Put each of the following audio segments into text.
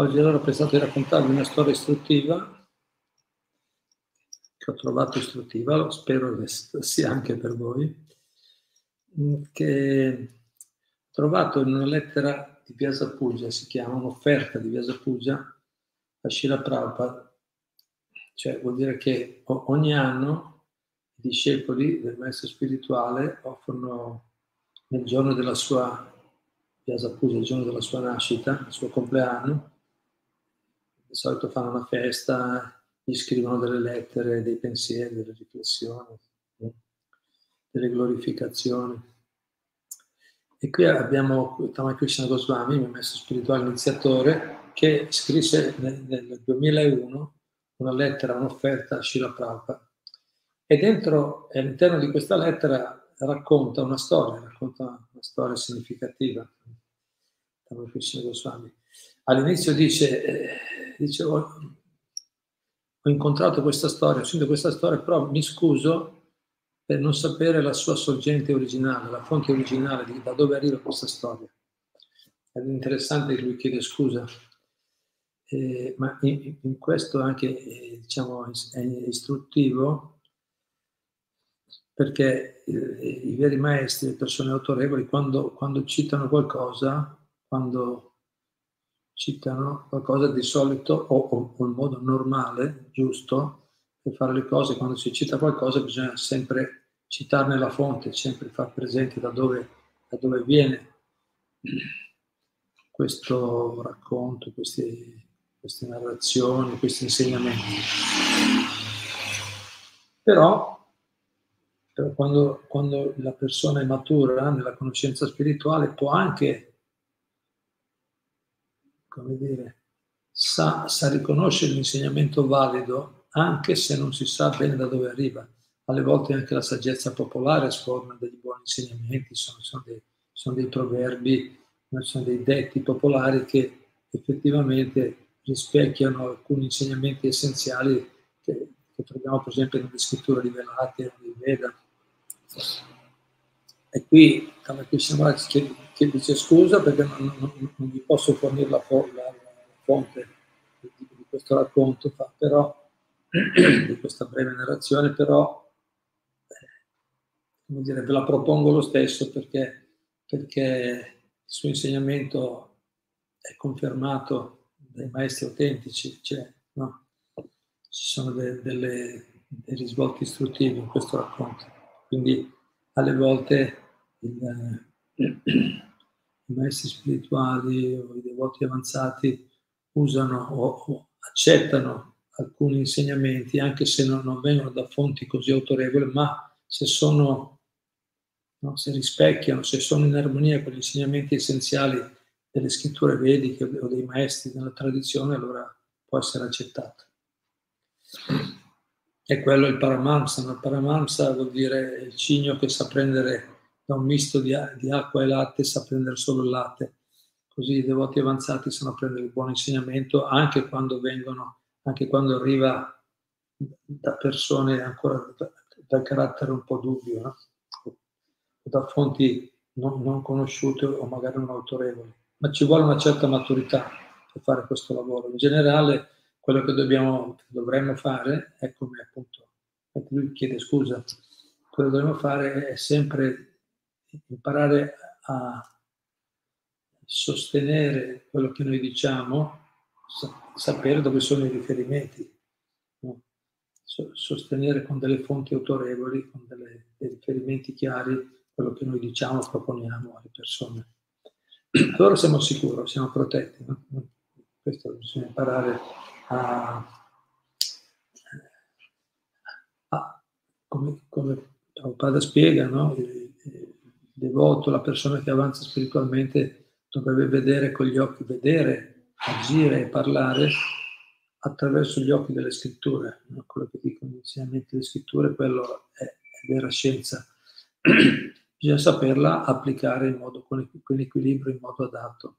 Oggi allora ho pensato di raccontarvi una storia istruttiva che ho trovato istruttiva, spero che sia anche per voi, che ho trovato in una lettera di Vyasa Puja, si chiama un'offerta di Vyasa Puja a Shila Prabhupada, cioè vuol dire che ogni anno i discepoli del maestro spirituale offrono nel giorno della sua Vyasa Puja, il giorno della sua nascita, il suo compleanno, di solito fanno una festa, gli scrivono delle lettere, dei pensieri, delle riflessioni, delle glorificazioni. E qui abbiamo Tamakrishna Goswami, il maestro spirituale iniziatore, che scrisse nel, nel 2001 una lettera, un'offerta a Shila Prabhupada. E dentro, all'interno di questa lettera, racconta una storia, racconta una storia significativa. All'inizio dice, eh, dice ho, incontrato questa storia, ho sentito questa storia, però mi scuso per non sapere la sua sorgente originale, la fonte originale di da dove arriva questa storia. È interessante che lui chiede scusa, eh, ma in, in, questo anche eh, diciamo, è istruttivo perché eh, i veri maestri, le persone autorevoli, quando, quando citano qualcosa, quando citano qualcosa di solito o, o, o il modo normale, giusto, per fare le cose, quando si cita qualcosa bisogna sempre citarne la fonte, sempre far presente da dove, da dove viene. Questo racconto, questi, queste narrazioni, questi insegnamenti. Però, però quando, quando la persona è matura nella conoscenza spirituale può anche come dire, sa, sa riconoscere l'insegnamento valido anche se non si sa bene da dove arriva. Alle volte anche la saggezza popolare sforna degli buoni insegnamenti, sono, sono, dei, sono dei proverbi, sono dei detti popolari che effettivamente rispecchiano alcuni insegnamenti essenziali che, che troviamo per esempio nelle scritture rivelate, nei Veda. E qui Kamakrishna Maharaj chiede, che dice scusa perché non, non, non vi posso fornire la, la, fonte di, di, questo racconto, però, di questa breve narrazione, però eh, come dire, ve la propongo lo stesso perché, perché il suo insegnamento è confermato dai maestri autentici, cioè, no? ci sono de, delle, dei risvolti istruttivi in questo racconto. Quindi alle volte il, i maestri spirituali o i devoti avanzati usano o, accettano alcuni insegnamenti, anche se non, non, vengono da fonti così autorevoli, ma se sono, no, se rispecchiano, se sono in armonia con gli insegnamenti essenziali delle scritture vediche o dei maestri della tradizione, allora può essere accettato. E quello è il Paramamsa. Il Paramamsa vuol dire il cigno che sa prendere da un misto di, di, acqua e latte sa prendere solo il latte. Così i devoti avanzati sanno prendere il buon insegnamento anche quando vengono, anche quando arriva da persone ancora dal carattere un po' dubbio, no? o da fonti non, non conosciute o magari non autorevoli. Ma ci vuole una certa maturità per fare questo lavoro. In generale, quello che dobbiamo, dovremmo fare è come appunto, lui chiede scusa, quello che dovremmo fare è sempre imparare a sostenere quello che noi diciamo, sapere dove sono i riferimenti, no? sostenere con delle fonti autorevoli, con delle, dei riferimenti chiari quello che noi diciamo, proponiamo alle persone. Allora siamo sicuri, siamo protetti. No? Questo bisogna imparare a, a come, come Prabhupada spiega, no? Devoto, la persona che avanza spiritualmente dovrebbe vedere con gli occhi, vedere, agire e parlare attraverso gli occhi delle scritture, no? quello che dicono gli insegnamenti delle scritture, quello è, è vera scienza. Bisogna saperla applicare in modo, con, con equilibrio, in modo adatto,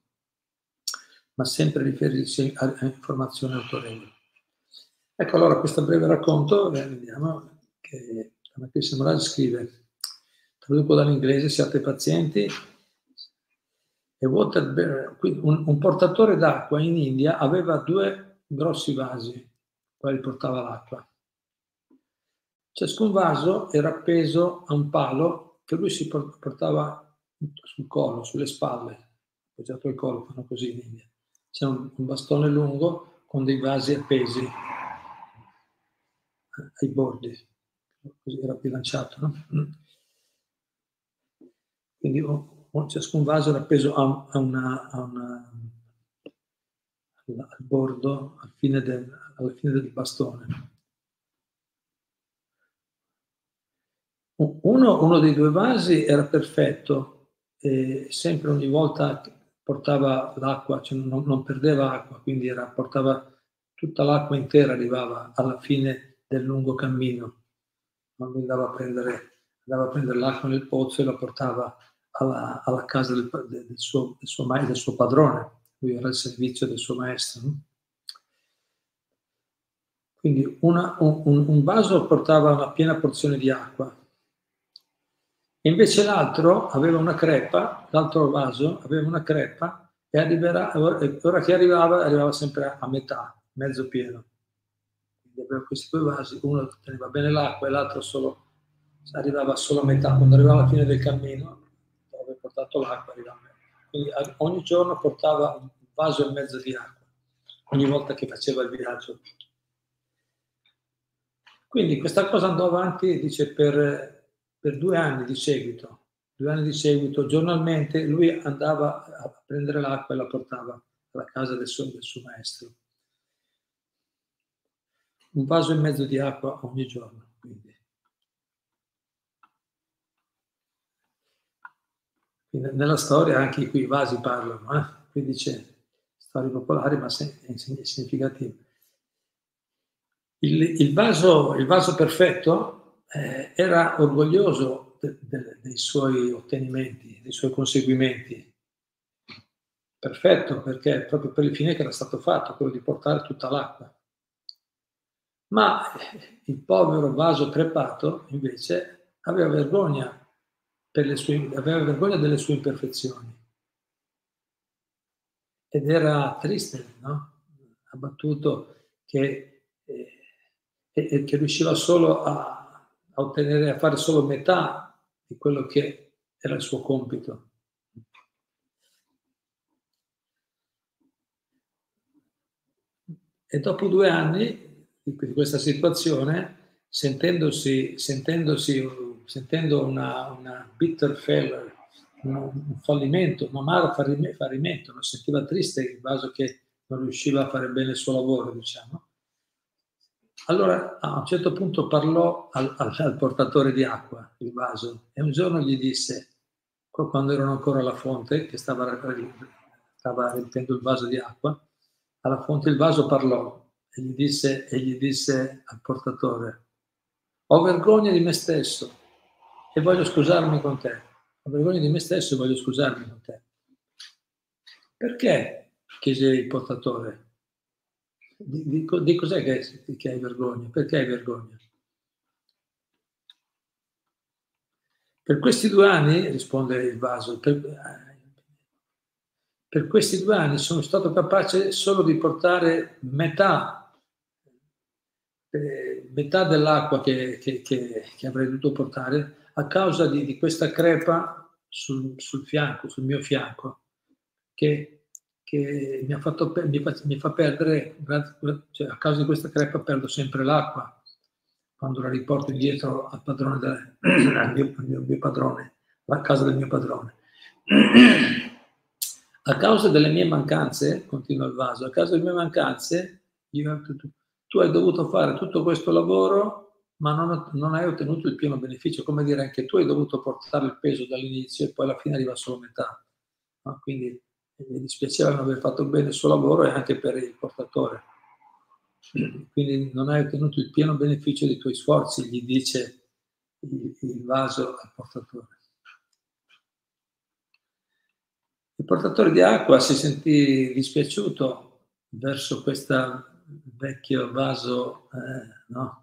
ma sempre riferirsi a, a informazioni autorevoli. Ecco allora questo breve racconto, eh, vediamo che Ramakrishna Maharaj scrive, traduco dall'inglese, siate pazienti, water, un, un, portatore d'acqua in India aveva due grossi vasi, quali portava l'acqua. Ciascun vaso era appeso a un palo che lui si portava sul collo, sulle spalle, appoggiato al collo, fanno così in India. C'è un, un bastone lungo con dei vasi appesi ai bordi, così era bilanciato. No? Quindi ciascun vaso era appeso a, a una, a una, al bordo, al fine del, alla fine del bastone. Uno, uno, dei due vasi era perfetto e sempre ogni volta portava l'acqua, cioè non, non perdeva acqua, quindi era, portava tutta l'acqua intera, arrivava alla fine del lungo cammino. Andava a prendere, andava a prendere l'acqua nel pozzo e la portava alla, alla casa del, del, suo, del, suo, del, suo, padrone, lui era al servizio del suo maestro. Quindi una, un, un, vaso portava una piena porzione di acqua, e invece l'altro aveva una crepa, l'altro vaso aveva una crepa e arriverà, ora che arrivava, arrivava sempre a metà, mezzo pieno. Quindi aveva questi due vasi, uno teneva bene l'acqua e l'altro solo, arrivava solo a metà. Quando arrivava alla fine del cammino, portato l'acqua, arrivava a metà. Quindi ogni giorno portava un vaso e mezzo di acqua, ogni volta che faceva il viaggio. Quindi questa cosa andò avanti, dice, per per due anni di seguito, due anni di seguito, giornalmente lui andava a prendere l'acqua e la portava alla casa del suo, del suo maestro. Un vaso e mezzo di acqua ogni giorno. Quindi. Nella storia anche qui i vasi parlano, eh? qui dice storie popolari ma significative. Il, il, vaso, il vaso perfetto eh, era orgoglioso de, de, dei suoi ottenimenti, dei suoi conseguimenti. Perfetto, perché proprio per il fine che era stato fatto, quello di portare tutta l'acqua. Ma il povero vaso crepato, invece, aveva vergogna, sue, aveva vergogna delle sue imperfezioni. Ed era triste, no? abbattuto, che, eh, che riusciva solo a, a ottenere, a fare solo metà di quello che era il suo compito. E dopo due anni di questa situazione, sentendosi, sentendosi sentendo una, una bitter failure, un, un fallimento, un amaro fallimento, non sentiva triste il vaso che non riusciva a fare bene il suo lavoro, diciamo, allora a un certo punto parlò al, al, al, portatore di acqua, il vaso, e un giorno gli disse, quando erano ancora alla fonte, che stava, stava riempendo il vaso di acqua, alla fonte il vaso parlò e gli disse, e gli disse al portatore, ho vergogna di me stesso e voglio scusarmi con te. Ho vergogna di me stesso e voglio scusarmi con te. Perché? chiese il portatore. Di, di, di cos'è che, che hai vergogna? Perché hai vergogna? Per questi due anni, risponde il vaso, per, per, questi due anni sono stato capace solo di portare metà, eh, metà dell'acqua che, che, che, che, avrei dovuto portare a causa di, di questa crepa sul, sul, fianco, sul mio fianco, che che mi, ha fatto, mi, fa, mi fa perdere, cioè a causa di questa crepa perdo sempre l'acqua quando la riporto indietro al, padrone del, al, mio, al mio, mio padrone, alla casa del mio padrone. A causa delle mie mancanze, continua il vaso, a causa delle mie mancanze, io, tu, tu, hai dovuto fare tutto questo lavoro, ma non, non, hai ottenuto il pieno beneficio. Come dire, anche tu hai dovuto portare il peso dall'inizio e poi alla fine arriva solo metà. No? Quindi mi dispiaceva non aver fatto bene il suo lavoro e anche per il portatore. quindi non hai ottenuto il pieno beneficio dei tuoi sforzi, gli dice il, il vaso al portatore. Il portatore di acqua si sentì dispiaciuto verso questo vecchio vaso, eh, no?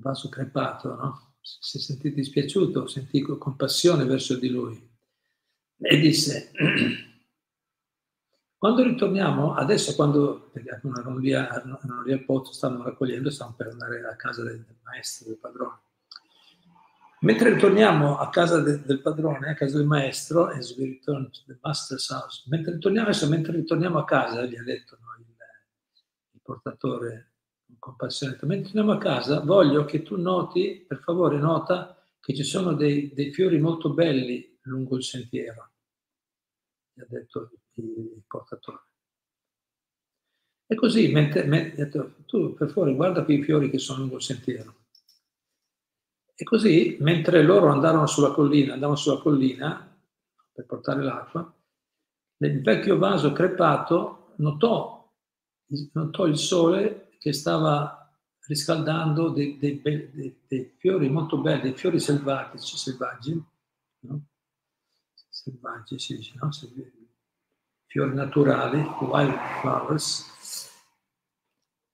Vaso crepato, no? si sentì dispiaciuto, sentì compassione verso di lui e disse, quando ritorniamo, adesso quando erano lì, erano lì al pozzo, stavano raccogliendo, stavano per andare a casa del, del maestro, del padrone. Mentre ritorniamo a casa de, del padrone, a casa del maestro, as we return to the master's house, mentre ritorniamo, adesso, mentre ritorniamo a casa, gli ha detto no, il, il portatore mentre torniamo a casa voglio che tu noti, per favore nota, che ci sono dei, dei fiori molto belli lungo il sentiero, gli ha detto il, il portatore. E così, mentre, mentre, tu per favore guarda quei fiori che sono lungo il sentiero. E così, mentre loro andarono sulla collina, andavano sulla collina per portare l'acqua, nel vecchio vaso crepato notò, notò il sole che stava riscaldando dei, dei, dei, dei, fiori molto belli, dei fiori selvatici, selvaggi, no? selvaggi si dice, no? fiori naturali, wild flowers,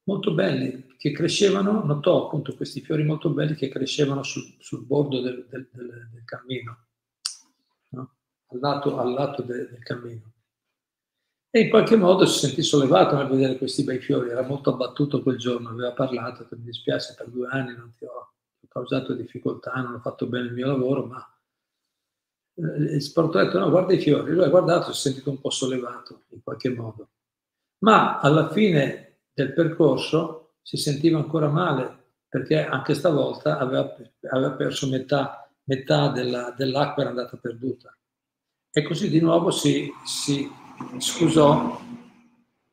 molto belli, che crescevano, notò appunto questi fiori molto belli che crescevano sul, sul bordo del, del, del, del cammino, no? al lato, al lato del cammino. E in qualche modo si sentì sollevato nel vedere questi bei fiori, era molto abbattuto quel giorno, aveva parlato, mi dispiace per due anni, non ti ho, causato difficoltà, non ho fatto bene il mio lavoro, ma eh, il sporto ha detto no, guarda i fiori, lui ha guardato e si è sentito un po' sollevato in qualche modo. Ma alla fine del percorso si sentiva ancora male perché anche stavolta aveva, aveva perso metà, metà della, dell'acqua era andata perduta. E così di nuovo si, si scusò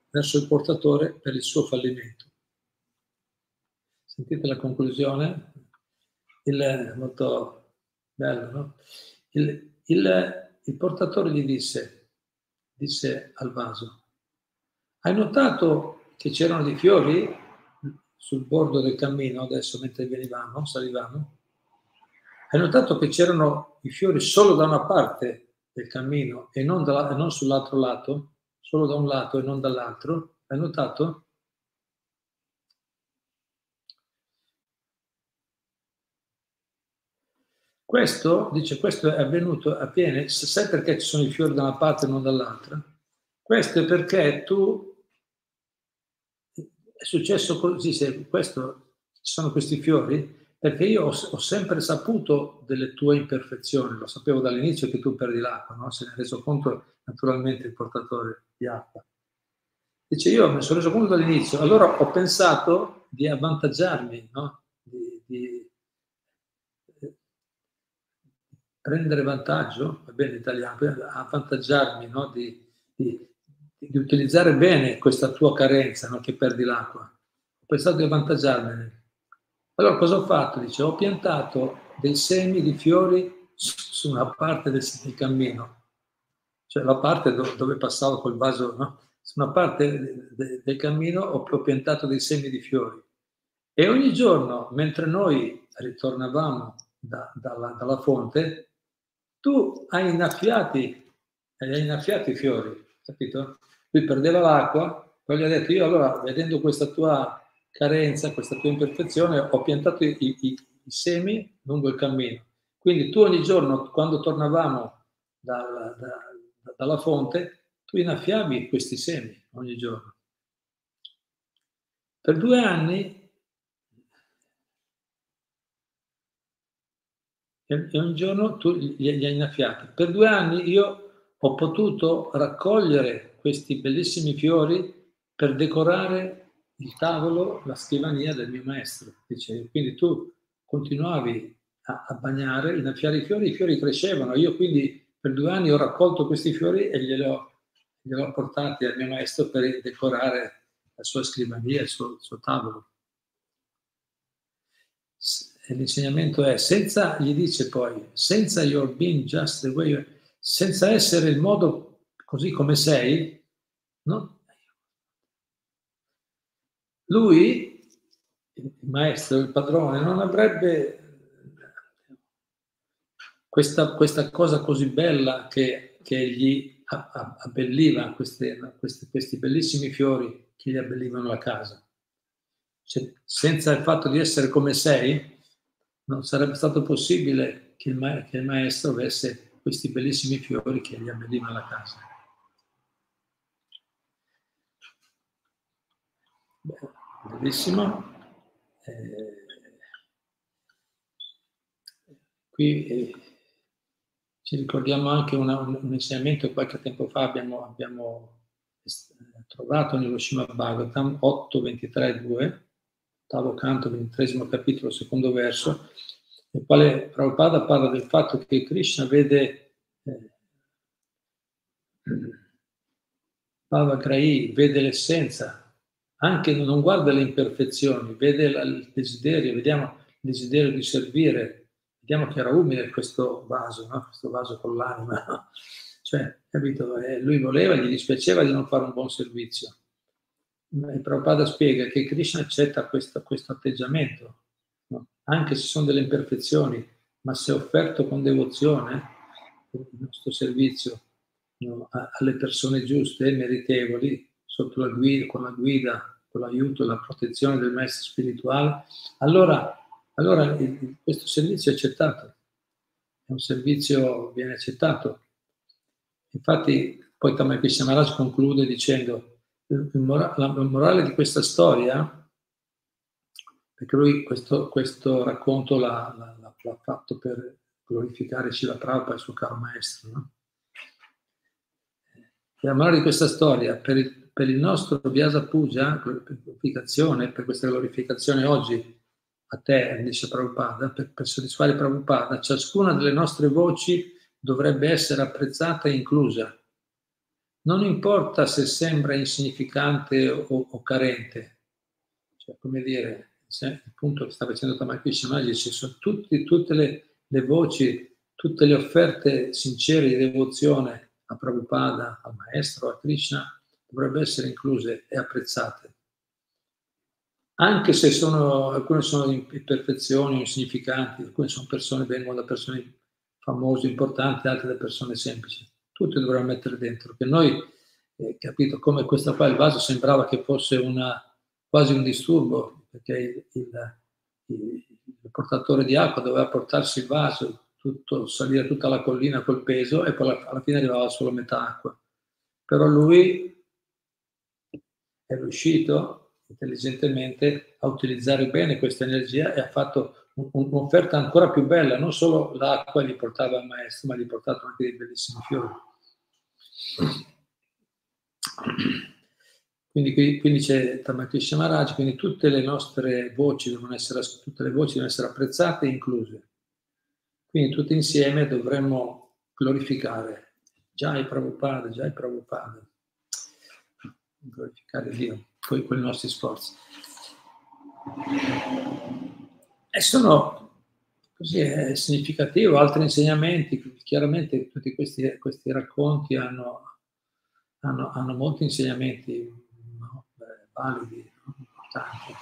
verso il portatore per il suo fallimento. Sentite la conclusione? Il, molto bello, no? Il, il, il portatore gli disse, disse al vaso, hai notato che c'erano dei fiori sul bordo del cammino adesso mentre venivamo, salivamo, hai notato che c'erano i fiori solo da una parte del cammino e non, da, e non sull'altro lato, solo da un lato e non dall'altro? Hai notato? Questo, dice, questo è avvenuto, avviene, sai perché ci sono i fiori da una parte e non dall'altra? Questo è perché tu è successo così, se questo, ci sono questi fiori, perché io ho, ho, sempre saputo delle tue imperfezioni, lo sapevo dall'inizio che tu perdi l'acqua, no? se ne è reso conto naturalmente il portatore di acqua. Dice, io mi sono reso conto dall'inizio, allora ho pensato di avvantaggiarmi, no? di, di, prendere vantaggio, va bene italiano, avvantaggiarmi, no? di, di utilizzare bene questa tua carenza, che perdi l'acqua. Ho pensato di avvantaggiarmene. Allora cosa ho fatto? Dice, ho piantato dei semi di fiori su una parte del, del cammino, cioè la parte do, dove passavo col vaso, no? su una parte de, de, del cammino ho, ho piantato dei semi di fiori. E ogni giorno, mentre noi ritornavamo da, dalla, dalla, fonte, tu hai innaffiati, hai innaffiato i fiori, capito? lui perdeva l'acqua, poi gli ha detto io allora vedendo questa tua carenza, questa tua imperfezione, ho piantato i, i, i semi lungo il cammino. Quindi tu ogni giorno, quando tornavamo dal, da, dalla fonte, tu innaffiavi questi semi ogni giorno. Per due anni e ogni giorno tu li hai innaffiati. Per due anni io ho potuto raccogliere questi bellissimi fiori per decorare il tavolo, la scrivania del mio maestro. Dice, quindi tu continuavi a, a bagnare, innaffiare i fiori, i fiori crescevano. Io quindi per due anni ho raccolto questi fiori e glieli ho, ho portati al mio maestro per decorare la sua scrivania, il suo, il suo tavolo. E l'insegnamento è, senza, gli dice poi, senza your being just the way senza essere il modo così come sei, no? Lui, il maestro, il padrone, non avrebbe questa, questa cosa così bella che, che gli abbelliva, queste, queste, questi bellissimi fiori che gli abbellivano la casa. Cioè, senza il fatto di essere come sei, non sarebbe stato possibile che il maestro avesse questi bellissimi fiori che gli abbellivano la casa. Bellissimo. Eh, qui eh, ci ricordiamo anche una, un, un, insegnamento che qualche tempo fa abbiamo, abbiamo trovato nell'Oshima Bhagavatam 8, 23, 2, ottavo canto, ventitresimo capitolo, secondo verso, nel quale Prabhupada parla del fatto che Krishna vede eh, Bhavagrai, vede l'essenza, anche non guarda le imperfezioni, vede il desiderio, vediamo il desiderio di servire, vediamo che era umile questo vaso, no? questo vaso con l'anima, cioè, capito? Eh, lui voleva, gli dispiaceva di non fare un buon servizio. E Prabhupada spiega che Krishna accetta questo, questo atteggiamento, no? anche se sono delle imperfezioni, ma se offerto con devozione il nostro servizio alle persone giuste e meritevoli, sotto la guida, con la guida, con l'aiuto e la protezione del maestro spirituale, allora allora questo servizio è accettato, è un servizio viene accettato. Infatti poi Tamakrisha Maharaj conclude dicendo il, la, il morale di questa storia, perché lui questo, questo racconto l'ha, l'ha, l'ha, fatto per glorificare Shiva Prabhupada, il suo caro maestro. No? La morale di questa storia, per il, per il nostro Vyasa Puja, glorificazione, per questa glorificazione oggi, a te, dice Prabhupada, per, per soddisfare Prabhupada, ciascuna delle nostre voci dovrebbe essere apprezzata e inclusa. Non importa se sembra insignificante o, o carente, cioè, come dire, il punto che sta facendo Tamakrish dice sono tutti, tutte le, le, voci, tutte le offerte sincere di devozione a Prabhupada, al maestro, a Krishna, dovrebbero essere incluse e apprezzate anche se sono, alcune sono imperfezioni o insignificanti, alcune sono persone, vengono da persone famose, importanti, altre da persone semplici. Tutte dovremmo mettere dentro, che noi, eh, capito, come questa qua, il vaso sembrava che fosse una, quasi un disturbo, perché il, il, il portatore di acqua doveva portarsi il vaso, tutto, salire tutta la collina col peso e poi alla, alla fine arrivava solo metà acqua. Però lui è riuscito intelligentemente a utilizzare bene questa energia e ha fatto un'offerta ancora più bella, non solo l'acqua gli portava al maestro, ma gli ha portato anche dei bellissimi fiori. Quindi, quindi c'è Tamakrisha Maharaj, quindi tutte le nostre voci devono essere, voci devono essere apprezzate e incluse. Quindi tutti insieme dovremmo glorificare Jai Prabhupada, Jai Prabhupada, glorificare Dio con, con i nostri sforzi. E sono così è significativo, altri insegnamenti, chiaramente tutti questi, questi racconti hanno, hanno, hanno, molti insegnamenti no, validi, no, importanti.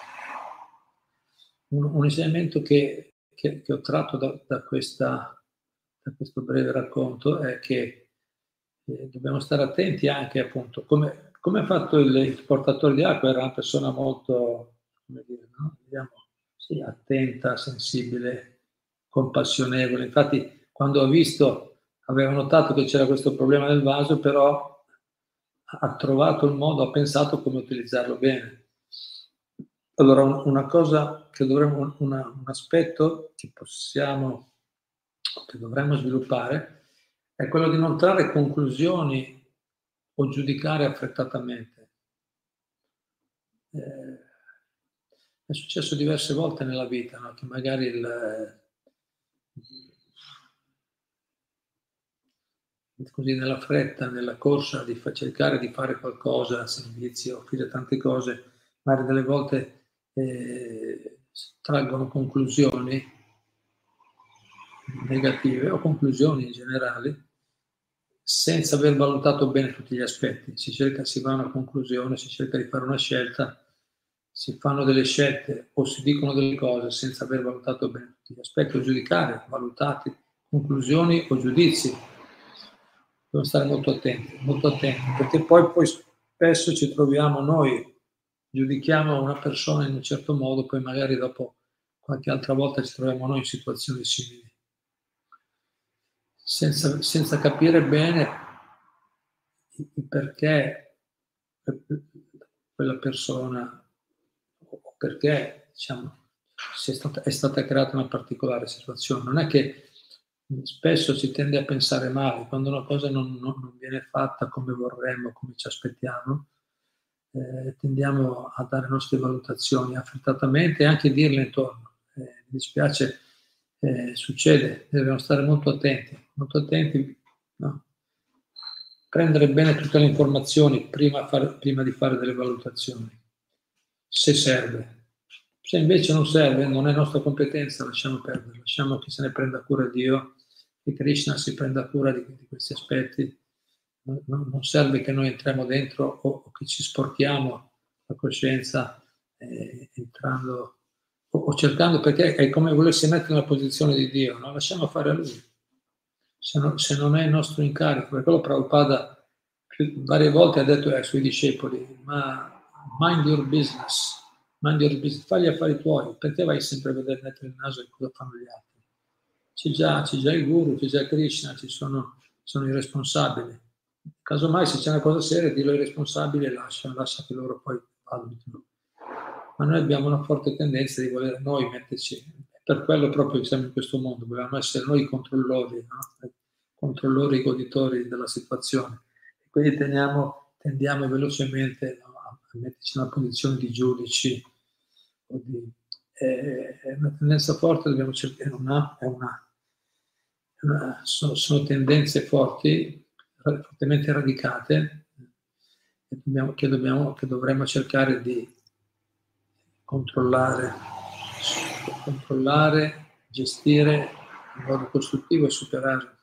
Un, un insegnamento che, che, che, ho tratto da, da, questa, da, questo breve racconto è che eh, dobbiamo stare attenti anche appunto come come ha fatto il, portatore di acqua? Era una persona molto, dire, no? Diciamo, sì, attenta, sensibile, compassionevole. Infatti, quando ho visto, aveva notato che c'era questo problema del vaso, però ha trovato il modo, ha pensato come utilizzarlo bene. Allora, una cosa che dovremmo, una, un aspetto che possiamo, che dovremmo sviluppare, è quello di non trarre conclusioni o giudicare affrettatamente. Eh, è successo diverse volte nella vita, no? che magari il, così nella fretta, nella corsa di cercare di fare qualcosa, servizio, offrire tante cose, magari delle volte eh, traggono conclusioni negative o conclusioni in generale senza aver valutato bene tutti gli aspetti. Si cerca, si va a una conclusione, si cerca di fare una scelta si fanno delle scelte o si dicono delle cose senza aver valutato bene tutti gli aspetti o giudicare, valutati conclusioni o giudizi. Dobbiamo stare molto attenti, molto attenti, perché poi, poi spesso ci troviamo noi, giudichiamo una persona in un certo modo, poi magari dopo qualche altra volta ci troviamo noi in situazioni simili. Senza, senza capire bene il perché quella persona perché diciamo, è stata, è stata creata una particolare situazione. Non è che spesso si tende a pensare male, quando una cosa non, non, non viene fatta come vorremmo, come ci aspettiamo, eh, tendiamo a dare le nostre valutazioni affrettatamente e anche dirle intorno. Eh, mi dispiace, eh, succede, dobbiamo stare molto attenti, molto attenti, no? prendere bene tutte le informazioni prima, fare, prima di fare delle valutazioni se serve. Se invece non serve, non è nostra competenza, lasciamo perdere, lasciamo che se ne prenda cura Dio, che Krishna si prenda cura di, di questi aspetti. Non, non, serve che noi entriamo dentro o, o che ci sporchiamo la coscienza eh, entrando o, o, cercando, perché è come volersi mettere nella posizione di Dio, no? lasciamo fare a Lui. Se non, se non è il nostro incarico, per quello Prabhupada varie volte ha detto ai suoi discepoli, ma mind your business, mind your business, fai gli affari tuoi, perché vai sempre a vedere dentro il naso cosa fanno gli altri? C'è già, c'è già il guru, c'è già Krishna, ci sono, sono i responsabili. Casomai se c'è una cosa seria, dillo ai responsabili e lascia, lascia che loro poi valutino. Ma noi abbiamo una forte tendenza di voler noi metterci, per quello proprio siamo in questo mondo, vogliamo essere noi i controllori, no? controllori, goditori della situazione. E quindi tendiamo, tendiamo velocemente no? a metterci in una posizione di giudici, di, è una tendenza forte, dobbiamo cercare, una, è una, una sono, sono, tendenze forti, fortemente radicate, che, dobbiamo, che, dobbiamo, che dovremmo cercare di controllare, controllare, gestire in modo costruttivo e superare.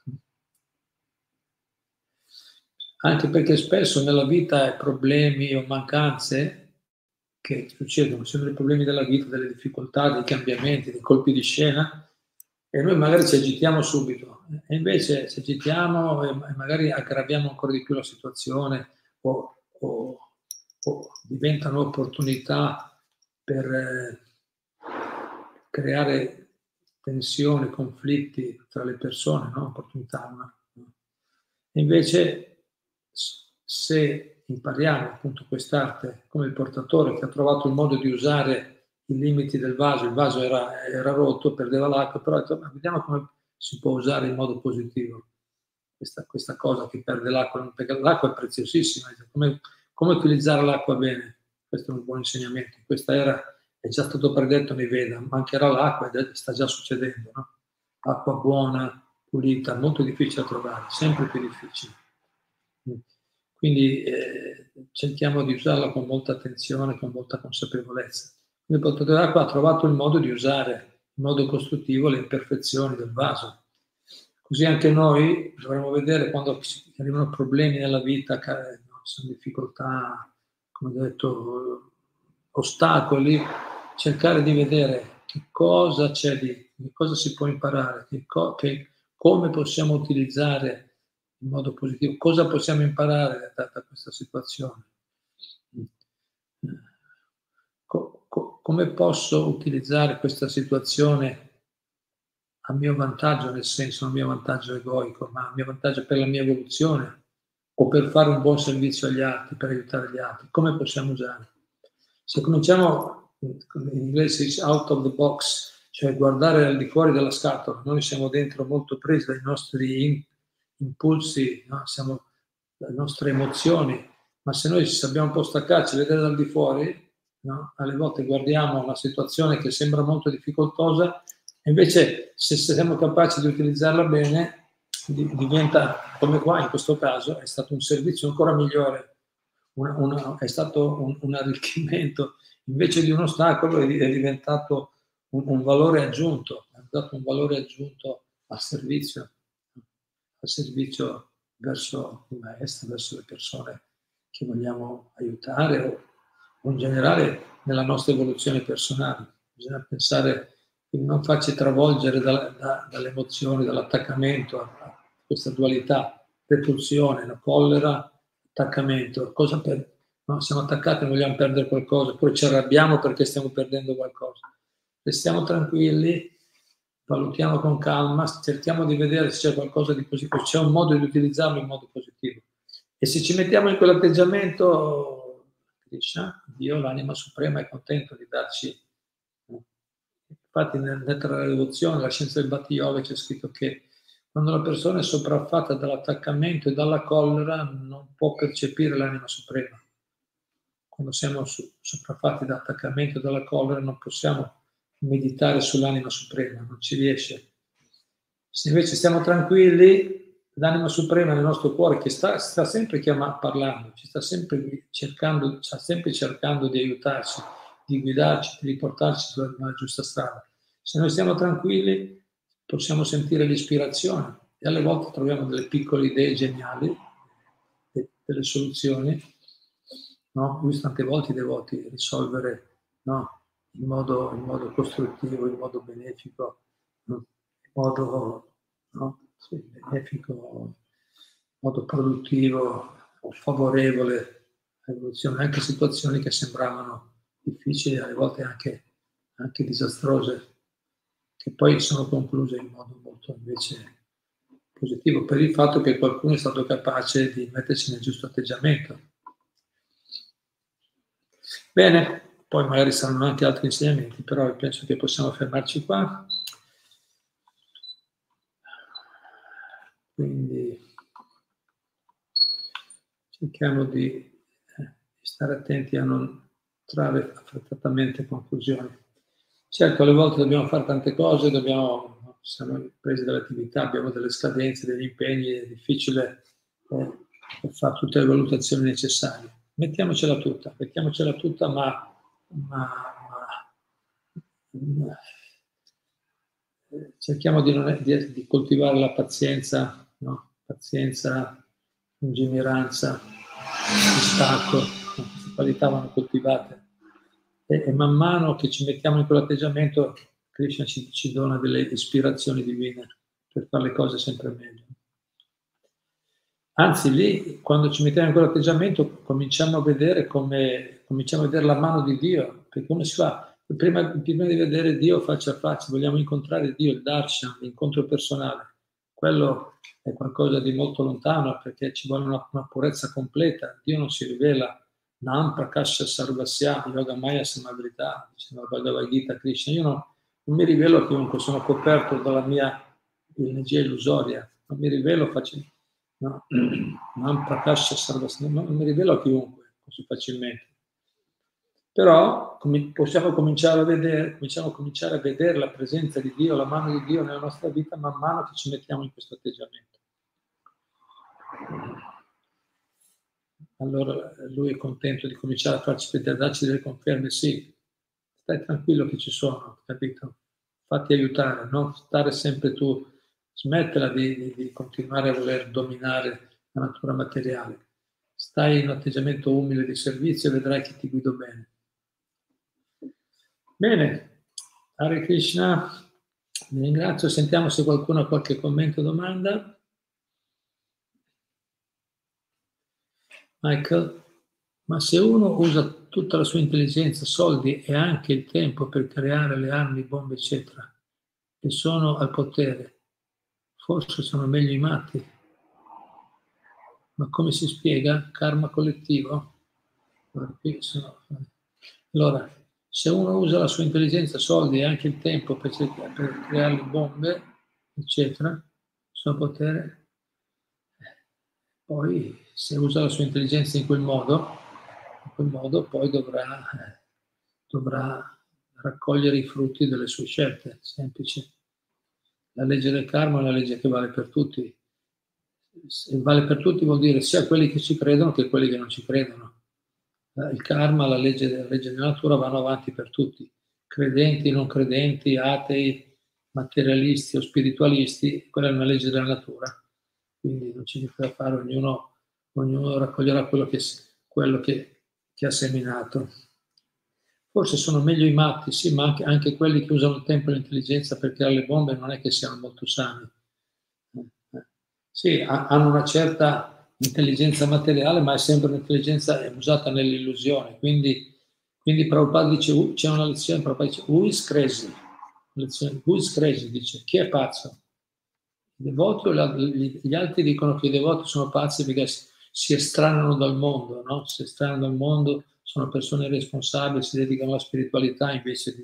Anche perché spesso nella vita problemi o mancanze che succedono, sono i problemi della vita, delle difficoltà, dei cambiamenti, dei colpi di scena, e noi magari ci agitiamo subito, e invece ci agitiamo e magari aggraviamo ancora di più la situazione o, o, o diventano opportunità per eh, creare tensioni, conflitti tra le persone, no? opportunità. No? Invece se impariamo appunto quest'arte come il portatore che ha trovato il modo di usare i limiti del vaso, il vaso era, era rotto, perdeva l'acqua, però vediamo come si può usare in modo positivo questa, questa cosa che perde l'acqua, perché l'acqua è preziosissima, come, come utilizzare l'acqua bene, questo è un buon insegnamento, questa era, è già stato predetto nei Veda, mancherà l'acqua ed sta già succedendo, no? acqua buona, pulita, molto difficile da trovare, sempre più difficile. Quindi eh, cerchiamo di usarla con molta attenzione, con molta consapevolezza. Il portatore d'acqua ha trovato il modo di usare in modo costruttivo le imperfezioni del vaso. Così anche noi dovremmo vedere quando arrivano problemi nella vita, sono difficoltà, come ho detto, ostacoli, cercare di vedere che cosa c'è lì, che cosa si può imparare, che, co- che come possiamo utilizzare in modo positivo. Cosa possiamo imparare da, questa situazione? Co, co, come posso utilizzare questa situazione a mio vantaggio, nel senso a mio vantaggio egoico, ma a mio vantaggio per la mia evoluzione o per fare un buon servizio agli altri, per aiutare gli altri? Come possiamo usare? Se cominciamo, in inglese si out of the box, cioè guardare al di fuori della scatola, noi siamo dentro molto presi dai nostri impulsi, no? siamo le nostre emozioni, ma se noi sappiamo un po' staccarci, vedere dal di fuori, no? alle volte guardiamo una situazione che sembra molto difficoltosa, e invece se siamo capaci di utilizzarla bene, diventa, come qua in questo caso, è stato un servizio ancora migliore, una, una, è stato un, un, arricchimento, invece di un ostacolo è, è diventato un, un valore aggiunto, è stato un valore aggiunto al servizio al servizio verso il maestro, verso le persone che vogliamo aiutare o, in generale nella nostra evoluzione personale. Bisogna pensare che non farci travolgere da, da, dalle emozioni, dall'attaccamento a, a questa dualità, repulsione, la collera, attaccamento. Cosa per, no, siamo attaccati e vogliamo perdere qualcosa, oppure ci arrabbiamo perché stiamo perdendo qualcosa. Restiamo tranquilli, valutiamo con calma, cerchiamo di vedere se c'è qualcosa di positivo, c'è un modo di utilizzarlo in modo positivo. E se ci mettiamo in quell'atteggiamento, Krishna, Dio, l'anima suprema, è contento di darci. Infatti, nella devozione, la scienza del Bhatti c'è scritto che quando la persona è sopraffatta dall'attaccamento e dalla collera, non può percepire l'anima suprema. Quando siamo sopraffatti dall'attaccamento e dalla collera, non possiamo meditare sull'anima suprema, non ci riesce. Se invece stiamo tranquilli, l'anima suprema nel nostro cuore che sta, sta sempre chiamando, parlando, ci sta sempre cercando, sta sempre cercando di aiutarci, di guidarci, di riportarci sulla giusta strada. Se noi stiamo tranquilli, possiamo sentire l'ispirazione e alle volte troviamo delle piccole idee geniali, delle soluzioni. No? Ho visto tante volte i devoti risolvere no? in modo, in modo costruttivo, in modo benefico, in modo no? sì, benefico, in modo produttivo o favorevole all'evoluzione, anche situazioni che sembravano difficili, alle volte anche, anche disastrose, che poi sono concluse in modo molto invece positivo per il fatto che qualcuno è stato capace di mettersi nel giusto atteggiamento. Bene, poi magari saranno anche altri insegnamenti, però penso che possiamo fermarci qua. Quindi cerchiamo di eh, stare attenti a non trarre affrettatamente conclusioni. Certo, alle volte dobbiamo fare tante cose, dobbiamo, siamo presi dall'attività, abbiamo delle scadenze, degli impegni, è difficile eh, fare tutte le valutazioni necessarie. Mettiamocela tutta, mettiamocela tutta, ma ma, ma cerchiamo di, è, di, di, coltivare la pazienza, no? pazienza, lungimiranza, distacco, queste qualità vanno coltivate. E, e, man mano che ci mettiamo in quell'atteggiamento, Krishna ci, ci dona delle ispirazioni divine per fare le cose sempre meglio. Anzi, lì, quando ci mettiamo in quell'atteggiamento, cominciamo a vedere come, cominciamo a vedere la mano di Dio, perché come si fa? Prima, prima di vedere Dio faccia a faccia, vogliamo incontrare Dio, il darshan, l'incontro personale. Quello è qualcosa di molto lontano perché ci vuole una, una purezza completa. Dio non si rivela Nam Prakasha Sarvasya, Yoga Maya Samavrità, dice la Bhagavad Gita Krishna. Io non, non mi rivelo a chiunque, sono coperto dalla mia energia illusoria, non mi rivelo facilmente no? non prakasha sarvasana, non mi rivelo a chiunque così facilmente. Però com- possiamo cominciare a vedere, cominciamo a cominciare a vedere la presenza di Dio, la mano di Dio nella nostra vita man mano che ci mettiamo in questo atteggiamento. Allora lui è contento di cominciare a farci vedere, darci delle conferme, sì, stai tranquillo che ci sono, capito? Fatti aiutare, non stare sempre tu smettila di, di, di, continuare a voler dominare la natura materiale. Stai in un atteggiamento umile di servizio e vedrai che ti guido bene. Bene, Hare Krishna, vi ringrazio, sentiamo se qualcuno ha qualche commento o domanda. Michael, ma se uno usa tutta la sua intelligenza, soldi e anche il tempo per creare le armi, bombe, eccetera, che sono al potere, Forse sono meglio i matti. Ma come si spiega? Karma collettivo? Allora, se uno usa la sua intelligenza, soldi e anche il tempo per, per creare le bombe, eccetera, il suo potere, poi se usa la sua intelligenza in quel modo, in quel modo poi dovrà, dovrà raccogliere i frutti delle sue scelte, semplice. La legge del karma è una legge che vale per tutti. Se vale per tutti vuol dire sia quelli che ci credono che quelli che non ci credono. Il karma, la legge, la legge della natura vanno avanti per tutti, credenti, non credenti, atei, materialisti o spiritualisti, quella è una legge della natura. Quindi non c'è niente da fare, ognuno, ognuno raccoglierà quello che, quello che, che ha seminato. Forse sono meglio i matti, sì, ma anche, anche quelli che usano il tempo e l'intelligenza per creare le bombe non è che siano molto sani. Sì, hanno una certa intelligenza materiale, ma è sempre un'intelligenza usata nell'illusione. Quindi, quindi Prabhupada dice, c'è una lezione, Prabhupada dice, who is crazy? Lezione, who is crazy? Dice, chi è pazzo? I devoti o gli altri dicono che i devoti sono pazzi perché si estranano dal mondo, no? Si estranano dal mondo sono persone responsabili, si dedicano alla spiritualità invece di,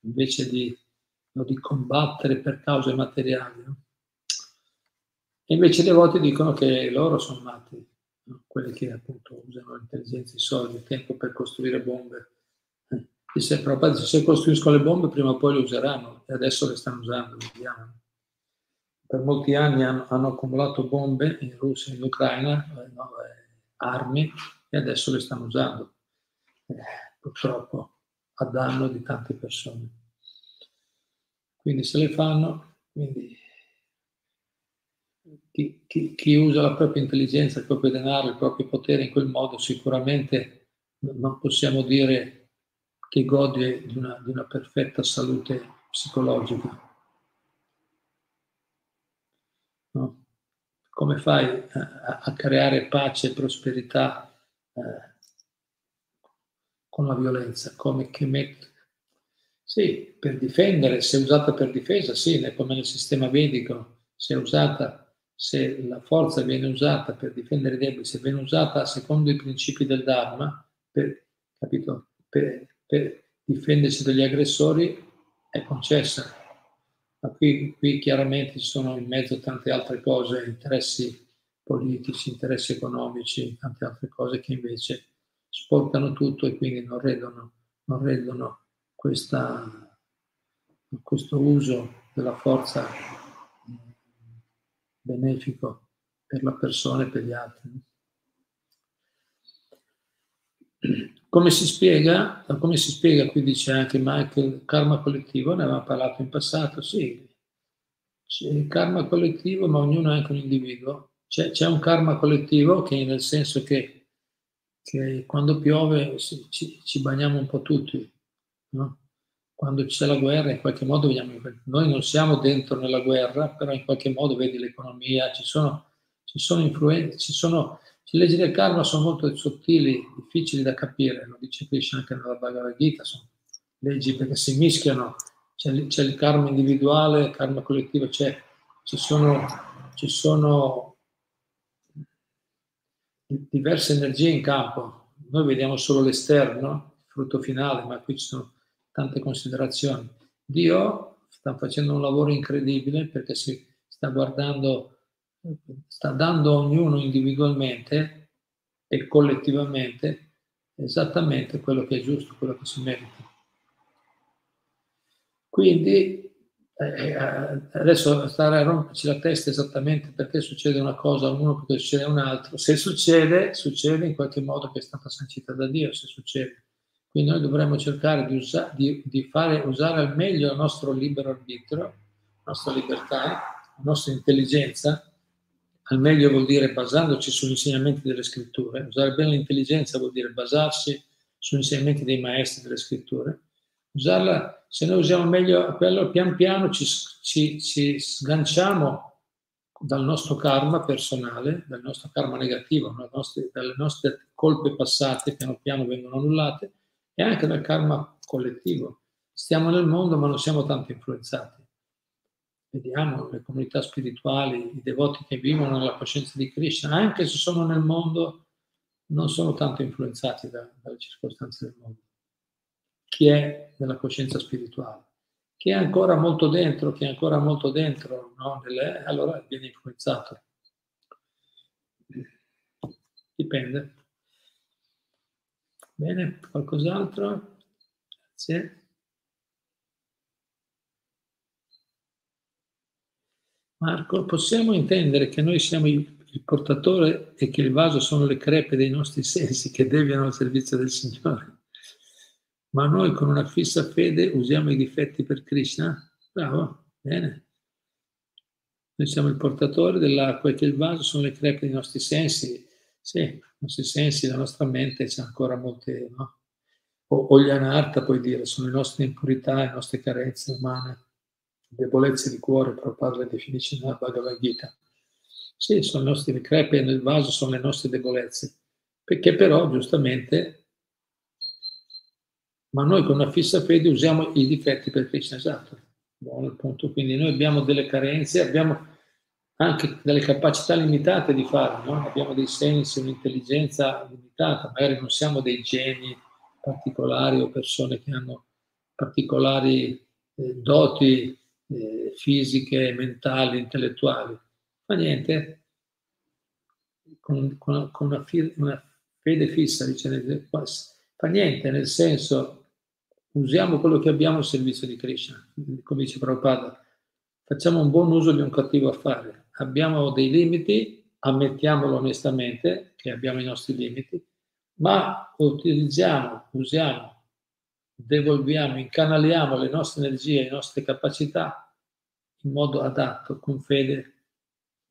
invece di, no, di combattere per cause materiali. No? E invece i devoti dicono che loro sono matti, quelli che appunto usano l'intelligenza, i soldi, il tempo per costruire bombe. Eh. E se, Prabhupada se costruiscono le bombe prima o poi le useranno e adesso le stanno usando, vediamo. Per molti anni hanno, hanno accumulato bombe in Russia in Ucraina, eh, eh, armi, e adesso le stanno usando purtroppo a danno di tante persone. Quindi se le fanno, quindi chi, chi, chi, usa la propria intelligenza, il proprio denaro, il proprio potere in quel modo sicuramente non possiamo dire che gode di una, di una perfetta salute psicologica. No? Come fai a, a, creare pace e prosperità eh, con la violenza, come che met... Sì, per difendere, se usata per difesa, sì, come nel sistema vedico, se usata, se la forza viene usata per difendere i deboli, se viene usata secondo i principi del Dharma, per, capito, per, per difendersi dagli aggressori, è concessa. Ma qui, qui chiaramente ci sono in mezzo tante altre cose, interessi politici, interessi economici, tante altre cose che invece sporcano tutto e quindi non rendono, non rendono questa, questo uso della forza benefico per la persona e per gli altri. Come si spiega? Come si spiega, qui dice anche Michael, karma collettivo, ne avevamo parlato in passato, sì, c'è il karma collettivo, ma ognuno è anche un individuo. C'è, c'è un karma collettivo che nel senso che che quando piove ci, ci bagniamo un po' tutti, no? quando c'è la guerra in qualche modo vediamo, noi non siamo dentro nella guerra, però in qualche modo vedi l'economia, ci sono, ci sono influenze, ci sono, le leggi del karma sono molto sottili, difficili da capire, lo dice Krishna anche nella Bhagavad Gita, sono leggi perché si mischiano, c'è, c'è il karma individuale, il karma collettivo, c'è, ci sono, ci sono diverse energie in campo. Noi vediamo solo l'esterno, il frutto finale, ma qui ci sono tante considerazioni. Dio sta facendo un lavoro incredibile perché si sta guardando, sta dando a ognuno individualmente e collettivamente esattamente quello che è giusto, quello che si merita. Quindi eh, eh, adesso stare a romperci la testa esattamente perché succede una cosa a uno perché succede a un altro, se succede, succede in qualche modo che è stata sancita da Dio, se succede. Quindi noi dovremmo cercare di, usa, di, di fare, usare al meglio il nostro libero arbitrio, la nostra libertà, la nostra intelligenza, al meglio vuol dire basandoci sugli insegnamenti delle scritture, usare bene l'intelligenza vuol dire basarsi sugli insegnamenti dei maestri delle scritture, usarla, se noi usiamo meglio quello, pian piano ci, ci, ci sganciamo dal nostro karma personale, dal nostro karma negativo, nostre, dalle nostre colpe passate, piano piano vengono annullate, e anche dal karma collettivo. Stiamo nel mondo ma non siamo tanto influenzati. Vediamo le comunità spirituali, i devoti che vivono nella coscienza di Krishna, anche se sono nel mondo, non sono tanto influenzati da, dalle circostanze del mondo chi è nella coscienza spirituale. Chi è ancora molto dentro, chi è ancora molto dentro, no? Nelle, allora viene influenzato. Dipende. Bene, qualcos'altro? Grazie. Marco, possiamo intendere che noi siamo il, portatore e che il vaso sono le crepe dei nostri sensi che deviano al servizio del Signore? ma noi con una fissa fede usiamo i difetti per Krishna? Bravo, bene. Noi siamo il portatore dell'acqua e che il vaso sono le crepe dei nostri sensi. Sì, i nostri sensi, la nostra mente c'è ancora molte, no? o, o gli anarta puoi dire, sono le nostre impurità, le nostre carenze umane, debolezze di cuore, Prabhupada le definisce nella Bhagavad Gita. Sì, sono i nostri crepe nel vaso, sono le nostre debolezze, perché però giustamente, ma noi con una fissa fede usiamo i difetti per Krishna, esatto, buono il punto, quindi noi abbiamo delle carenze, abbiamo anche delle capacità limitate di fare, no? abbiamo dei sensi, un'intelligenza limitata, magari non siamo dei geni particolari o persone che hanno particolari eh, doti fisiche, mentali, intellettuali. Ma niente, con, con, con una, una, fede fissa, dice, fa niente, nel senso, usiamo quello che abbiamo al servizio di Krishna, come dice Prabhupada, facciamo un buon uso di un cattivo affare. Abbiamo dei limiti, ammettiamolo onestamente, che abbiamo i nostri limiti, ma utilizziamo, usiamo, devolviamo, incanaliamo le nostre energie, le nostre capacità in modo adatto, con fede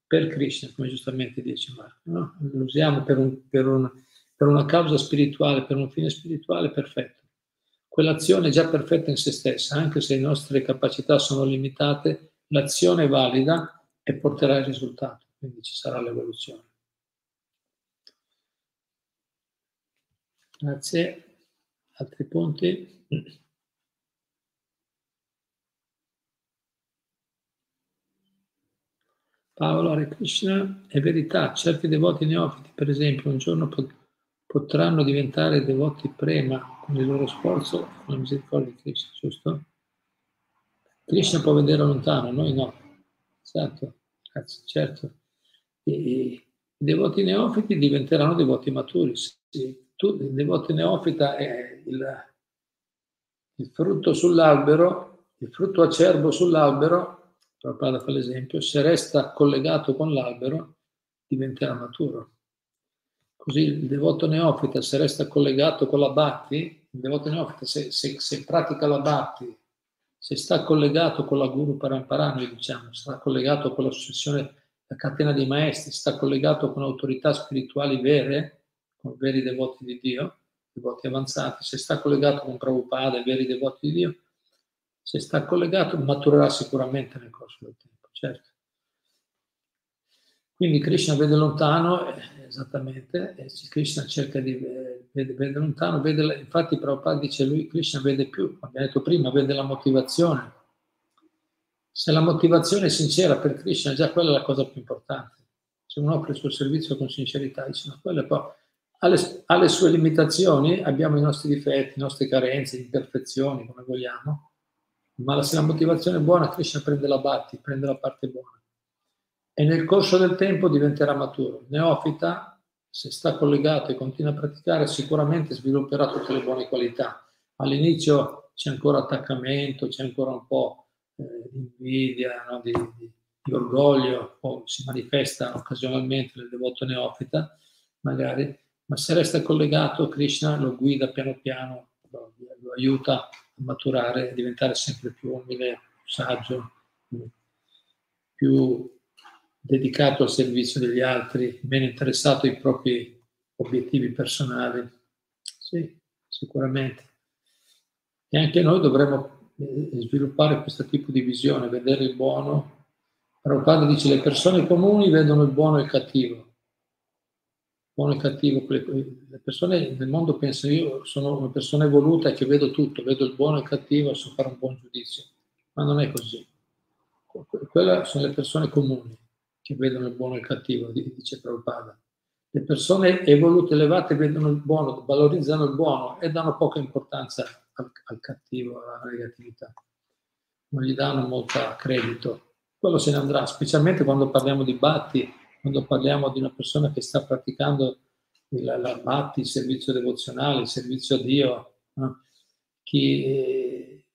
per Krishna, come giustamente dice Marco. No? Lo usiamo per, un, per, un, per una causa spirituale, per un fine spirituale perfetto. Quell'azione è già perfetta in se stessa, anche se le nostre capacità sono limitate, l'azione è valida e porterà il risultato, quindi ci sarà l'evoluzione. Grazie. Altri punti? Paolo Hare Krishna, è verità, certi devoti neofiti, per esempio, un giorno potranno diventare devoti prema con il loro sforzo con la misericordia di Krishna, giusto? Krishna può vedere lontano, noi no. Esatto, grazie, certo. I, I, devoti neofiti diventeranno devoti maturi, sì, tu, il devoto neofita è il, il frutto sull'albero, il frutto acerbo sull'albero, Prabhupada fa l'esempio, se resta collegato con l'albero diventerà maturo. Così il devoto neofita, se resta collegato con la bhakti, il devoto neofita, se, se, se pratica la bhakti, se sta collegato con la guru parampara, noi diciamo, sta collegato con l'associazione, la catena dei maestri, sta collegato con autorità spirituali vere, con veri devoti di Dio, devoti avanzati, se sta collegato con Prabhupada veri devoti di Dio, se sta collegato maturerà sicuramente nel corso del tempo, certo. Quindi Krishna vede lontano, eh, esattamente, Krishna cerca di vedere vede lontano, vede, infatti Prabhupada dice lui, Krishna vede più, abbiamo detto prima, vede la motivazione. Se la motivazione è sincera per Krishna, già quella è la cosa più importante. Se uno offre il suo servizio con sincerità, dice, ma quello è poi ha le, ha le sue limitazioni, abbiamo i nostri difetti, le nostre carenze, imperfezioni, come vogliamo, ma se la motivazione è buona, Krishna prende la batti, prende la parte buona. E nel corso del tempo diventerà maturo. Neofita, se sta collegato e continua a praticare, sicuramente svilupperà tutte le buone qualità. All'inizio c'è ancora attaccamento, c'è ancora un po' eh, di invidia, no? di, di, di, orgoglio, o si manifesta occasionalmente nel devoto neofita, magari, ma se resta collegato, Krishna lo guida piano piano, lo, lo aiuta maturare, diventare sempre più umile, saggio, più dedicato al servizio degli altri, meno interessato ai propri obiettivi personali. Sì, sicuramente. E anche noi dovremmo eh, sviluppare questo tipo di visione, vedere il buono. Prabhupada dice le persone comuni vedono il buono e il cattivo, buono e cattivo. Le persone nel mondo pensano io sono una persona evoluta che vedo tutto, vedo il buono e il cattivo e so fare un buon giudizio. Ma non è così. Quelle sono le persone comuni che vedono il buono e il cattivo, dice Prabhupada. Le persone evolute, elevate, vedono il buono, valorizzano il buono e danno poca importanza al, al cattivo, alla negatività. Non gli danno molto credito. Quello se ne andrà, specialmente quando parliamo di batti quando parliamo di una persona che sta praticando la Bhatti, il servizio devozionale, il servizio a Dio, no? Chi, eh,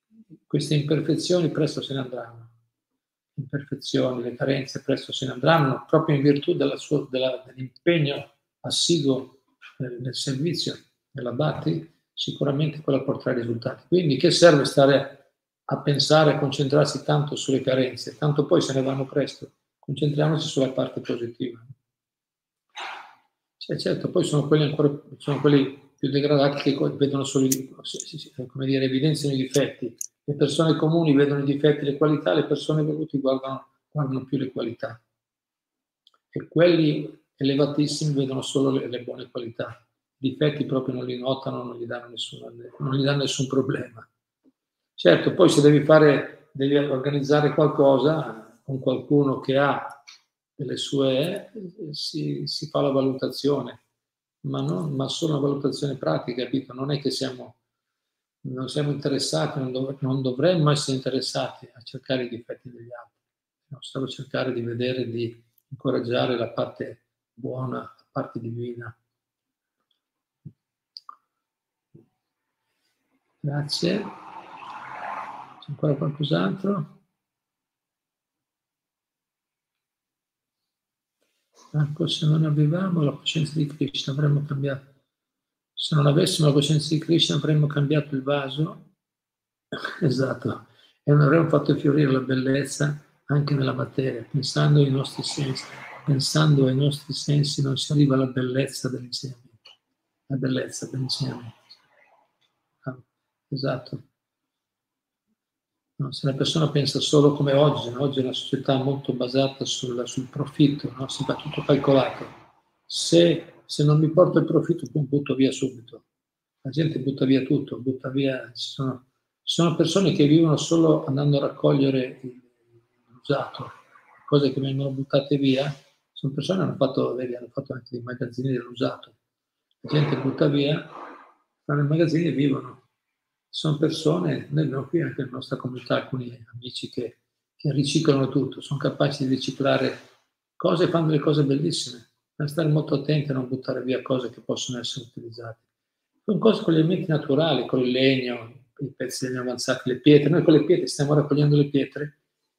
queste imperfezioni presto se ne andranno. Le imperfezioni, le carenze presto se ne andranno, proprio in virtù della sua, della, dell'impegno assiduo nel, nel servizio della Bhatti, sicuramente quella porterà risultati. Quindi che serve stare a pensare, a concentrarsi tanto sulle carenze, tanto poi se ne vanno presto concentriamoci sulla parte positiva. Cioè, certo, poi sono quelli, ancora, sono quelli più degradati che vedono solo, come dire, evidenziano i difetti. Le persone comuni vedono i difetti e le qualità, le persone evoluti guardano, guardano più le qualità. E quelli elevatissimi vedono solo le, le buone qualità. I difetti proprio non li notano, non gli danno nessun, non gli danno nessun problema. Certo, poi se devi fare, devi organizzare qualcosa con qualcuno che ha delle sue, si, si fa la valutazione, ma, non, ma solo una valutazione pratica, capito? Non è che siamo, non siamo interessati, non, dov- non dovremmo essere interessati a cercare i difetti degli altri, no, solo cercare di vedere, di incoraggiare la parte buona, la parte divina. Grazie. C'è ancora qualcos'altro? Ecco, se non avevamo la coscienza di Krishna avremmo cambiato. Se non avessimo la coscienza di Krishna avremmo cambiato il vaso. esatto. E non avremmo fatto fiorire la bellezza anche nella materia, pensando ai nostri sensi. Pensando ai nostri sensi non si arriva alla bellezza dell'insegnamento. La bellezza dell'insegnamento. Ah, esatto. No, se la persona pensa solo come oggi, no? oggi è una società molto basata sul, sul profitto, no? si va tutto calcolato. Se, se, non mi porto il profitto, butto via subito. La gente butta via tutto, butta via. Ci sono, ci sono persone che vivono solo andando a raccogliere l'usato, cose che vengono buttate via. Sono persone che hanno fatto, vedi, hanno fatto anche dei magazzini dell'usato. La gente butta via, fanno i magazzini e vivono sono persone, noi abbiamo qui anche nella nostra comunità alcuni amici che, che riciclano tutto, sono capaci di riciclare cose e fanno delle cose bellissime. Bisogna stare molto attenti a non buttare via cose che possono essere utilizzate. Sono cose con gli elementi naturali, con il legno, i pezzi di legno avanzati, le pietre. Noi con le pietre stiamo raccogliendo le pietre,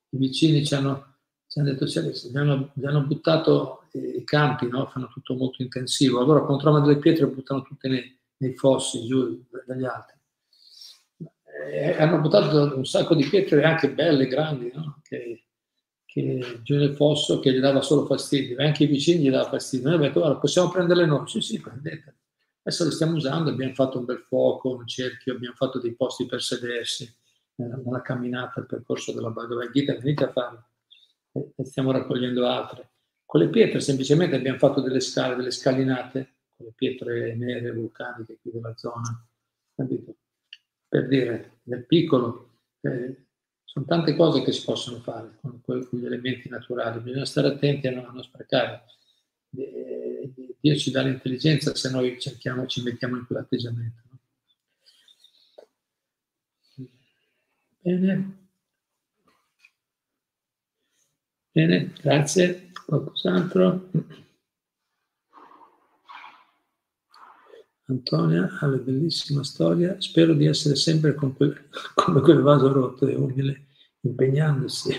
i vicini ci hanno, ci hanno detto, cioè, gli, hanno, gli hanno buttato i campi, no? fanno tutto molto intensivo. Allora quando trovano delle pietre buttano tutte nei, nei fossi giù dagli altri eh, hanno buttato un sacco di pietre anche belle, grandi, no? che, che giù nel fosso che gli dava solo fastidio, anche i vicini gli dava fastidio. Noi abbiamo detto, guarda, possiamo prenderle noi? Sì, sì, prendete. Adesso le stiamo usando, abbiamo fatto un bel fuoco, un cerchio, abbiamo fatto dei posti per sedersi nella, nella camminata, il percorso della Bhagavad venite a farlo. E stiamo raccogliendo altre. Con le pietre semplicemente abbiamo fatto delle scale, delle scalinate, con le pietre nere vulcaniche qui della zona. Capito? Per dire, nel piccolo, eh, sono tante cose che si possono fare con, con gli elementi naturali, bisogna stare attenti a non, a non sprecare. Eh, Dio ci dà l'intelligenza se noi cerchiamo, ci mettiamo in quell'atteggiamento. No? Bene. Bene, grazie. Qualcos'altro? Antonia ha una bellissima storia, spero di essere sempre quel, come quel vaso rotto e umile, impegnandosi,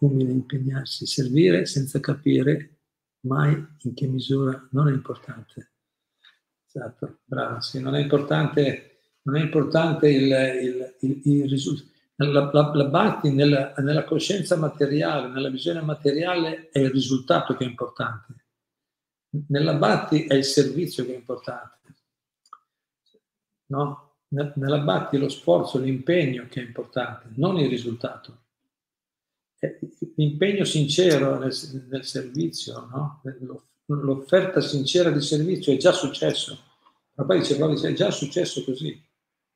umile impegnarsi, servire senza capire mai in che misura non è importante. Esatto, bravo, sì, non è importante, non è importante il, il, il, il risultato. La, la, la batti nella, nella coscienza materiale, nella visione materiale è il risultato che è importante nella Batti è il servizio che è importante. No? Nella Batti lo sforzo, l'impegno che è importante, non il risultato. L'impegno sincero nel, nel servizio, no? l'offerta sincera di servizio è già successo. Papà dice, è già successo così,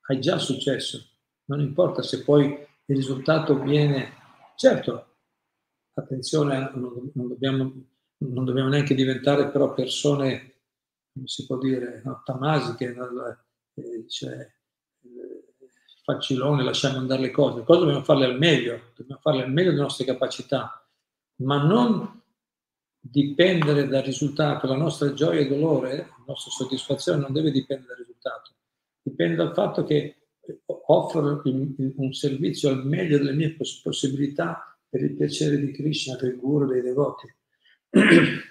è già successo. Non importa se poi il risultato viene... Certo, attenzione, non dobbiamo non dobbiamo neanche diventare però persone, come si può dire, no, tamasiche, eh, cioè, eh, facilone, lasciamo andare le cose. Le cose dobbiamo farle al meglio, dobbiamo farle al meglio delle nostre capacità, ma non dipendere dal risultato. La nostra gioia e dolore, la nostra soddisfazione non deve dipendere dal risultato, dipende dal fatto che offro un servizio al meglio delle mie possibilità per il piacere di Krishna, del guru, dei devoti.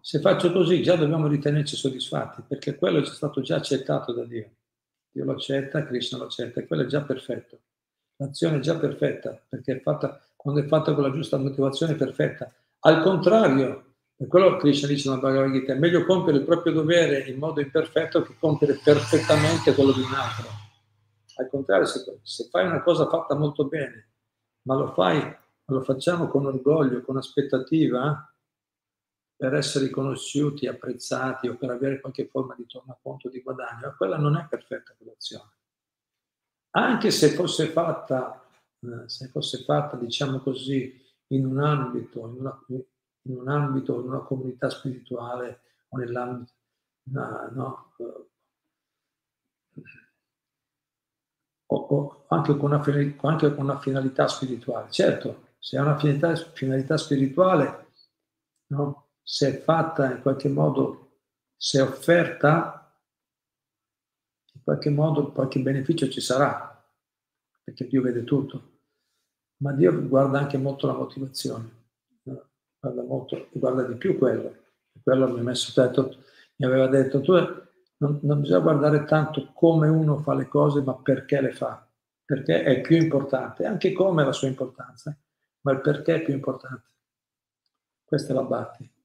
Se faccio così già dobbiamo ritenerci soddisfatti perché quello è stato già accettato da Dio. Dio lo accetta, Krishna lo accetta e quello è già perfetto. L'azione è già perfetta perché è fatta, quando è fatta con la giusta motivazione è perfetta. Al contrario, E quello Krishna dice nella Bhagavad Gita, è meglio compiere il proprio dovere in modo imperfetto che compiere perfettamente quello di un altro. Al contrario, se, se fai una cosa fatta molto bene, ma lo fai, lo facciamo con orgoglio, con aspettativa, per essere riconosciuti, apprezzati o per avere qualche forma di tornaconto di guadagno, quella non è perfetta quell'azione. Anche se fosse fatta, eh, se fosse fatta, diciamo così, in un ambito, in una, in un ambito, in una comunità spirituale o nell'ambito, no, no, o, o anche, con una, anche, con una, finalità spirituale. Certo, se ha una finalità, finalità spirituale, no, se è fatta in qualche modo, se è offerta, in qualche modo qualche beneficio ci sarà, perché Dio vede tutto. Ma Dio guarda anche molto la motivazione, guarda, molto, guarda di più quello. Quello mi, messo, detto, mi aveva detto, tu non, non bisogna guardare tanto come uno fa le cose, ma perché le fa, perché è più importante, anche come la sua importanza, ma il perché è più importante. Questa è la batti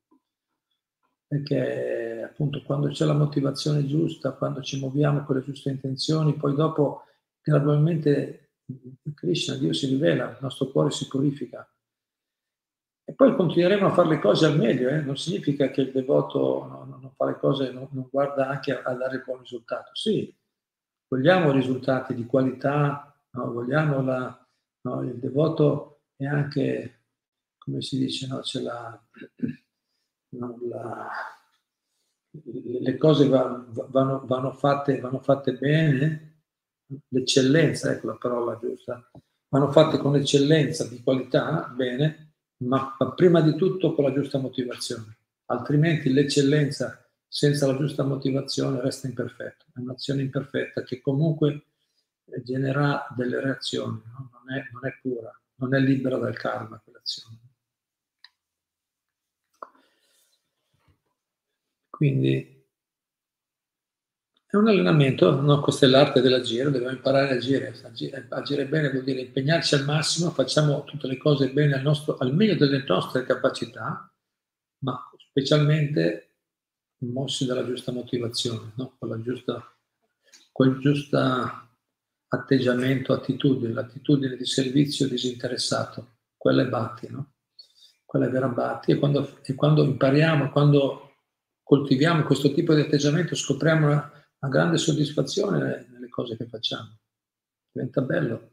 perché appunto quando c'è la motivazione giusta, quando ci muoviamo con le giuste intenzioni, poi dopo gradualmente Krishna, Dio si rivela, il nostro cuore si purifica. E poi continueremo a fare le cose al meglio, eh? non significa che il devoto non, non fa le cose, non, non guarda anche a, a, dare buon risultato. Sì, vogliamo risultati di qualità, no? vogliamo la, no? il devoto è anche, come si dice, no? c'è la la, le cose va, vanno, vanno, fatte, vanno fatte bene, l'eccellenza, ecco la parola giusta, vanno fatte con eccellenza, di qualità, bene, ma, ma prima di tutto con la giusta motivazione. Altrimenti l'eccellenza senza la giusta motivazione resta imperfetta, è un'azione imperfetta che comunque genera delle reazioni, no? non, è, non, è, pura, non è libera dal karma quell'azione. Quindi è un allenamento, no? questa è l'arte dell'agire, dobbiamo imparare a agire. agire. bene vuol dire impegnarci al massimo, facciamo tutte le cose bene al, nostro, al meglio delle nostre capacità, ma specialmente mossi dalla giusta motivazione, no? con la giusta, quel giusto atteggiamento, attitudine, l'attitudine di servizio disinteressato, quella è Bhatti, no? quella è vera Bhatti e quando, e quando impariamo, quando coltiviamo questo tipo di atteggiamento, scopriamo una, una grande soddisfazione nelle cose che facciamo. Diventa bello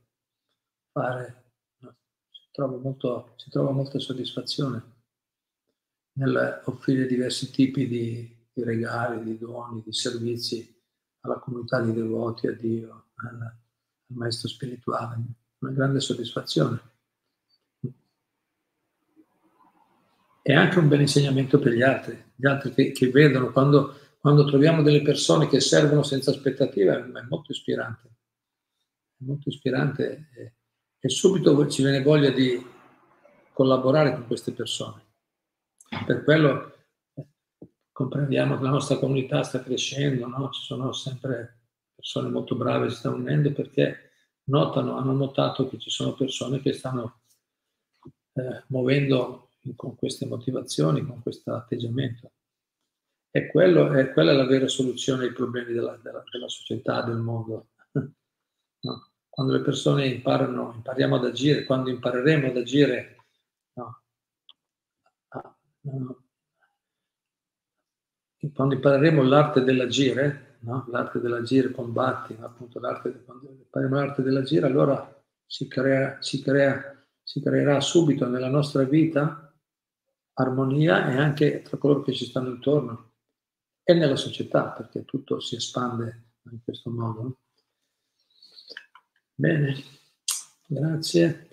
fare, no? si, trova molto, si, trova molta soddisfazione nell'offrire diversi tipi di, di, regali, di doni, di servizi alla comunità di devoti, a Dio, al, al maestro spirituale. Una grande soddisfazione. è anche un bel insegnamento per gli altri, gli altri che, che vedono quando, quando, troviamo delle persone che servono senza aspettative, è molto ispirante, è molto ispirante e, e subito ci viene voglia di collaborare con queste persone. Per quello eh, comprendiamo che la nostra comunità sta crescendo, no? ci sono sempre persone molto brave si stanno unendo perché notano, hanno notato che ci sono persone che stanno eh, muovendo con queste motivazioni, con questo atteggiamento. E quello, è, quella è la vera soluzione ai problemi della, della, della società, del mondo. No? Quando le persone imparano, impariamo ad agire, quando impareremo ad agire, no? ah, quando impareremo l'arte dell'agire, l'arte dell'agire combatti, appunto l'arte, quando impareremo l'arte dell'agire, allora si, crea, si, crea, si creerà subito nella nostra vita armonia e anche tra coloro che ci stanno intorno e nella società, perché tutto si espande in questo modo. Bene, grazie.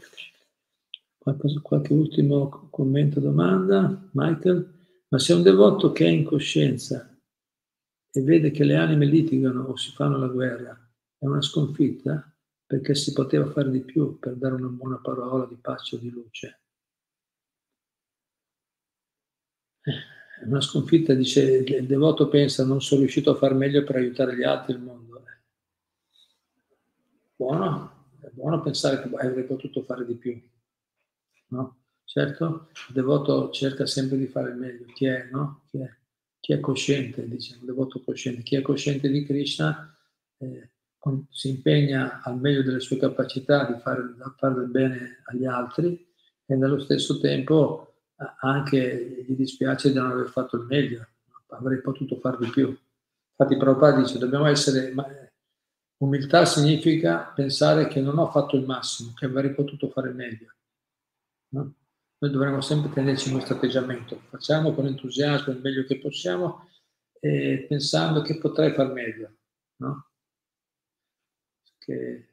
Qualcosa, qualche ultimo commento, domanda? Michael? Ma se un devoto che è in coscienza e vede che le anime litigano o si fanno la guerra, è una sconfitta? Perché si poteva fare di più per dare una buona parola di pace o di luce. una sconfitta, dice il devoto pensa non sono riuscito a far meglio per aiutare gli altri il mondo. Buono, è buono pensare che avrei potuto fare di più. No? Certo, il devoto cerca sempre di fare il meglio. Chi è, no? Chi è, chi è cosciente, diciamo, devoto cosciente. Chi è cosciente di Krishna eh, si impegna al meglio delle sue capacità di fare, di fare del bene agli altri e nello stesso tempo anche gli dispiace di non aver fatto il meglio, avrei potuto fare di più. Infatti Prabhupada dice, dobbiamo essere, umiltà significa pensare che non ho fatto il massimo, che avrei potuto fare meglio. No? Noi dovremmo sempre tenerci in questo atteggiamento, facciamo con entusiasmo il meglio che possiamo e pensando che potrei far meglio, no? Che,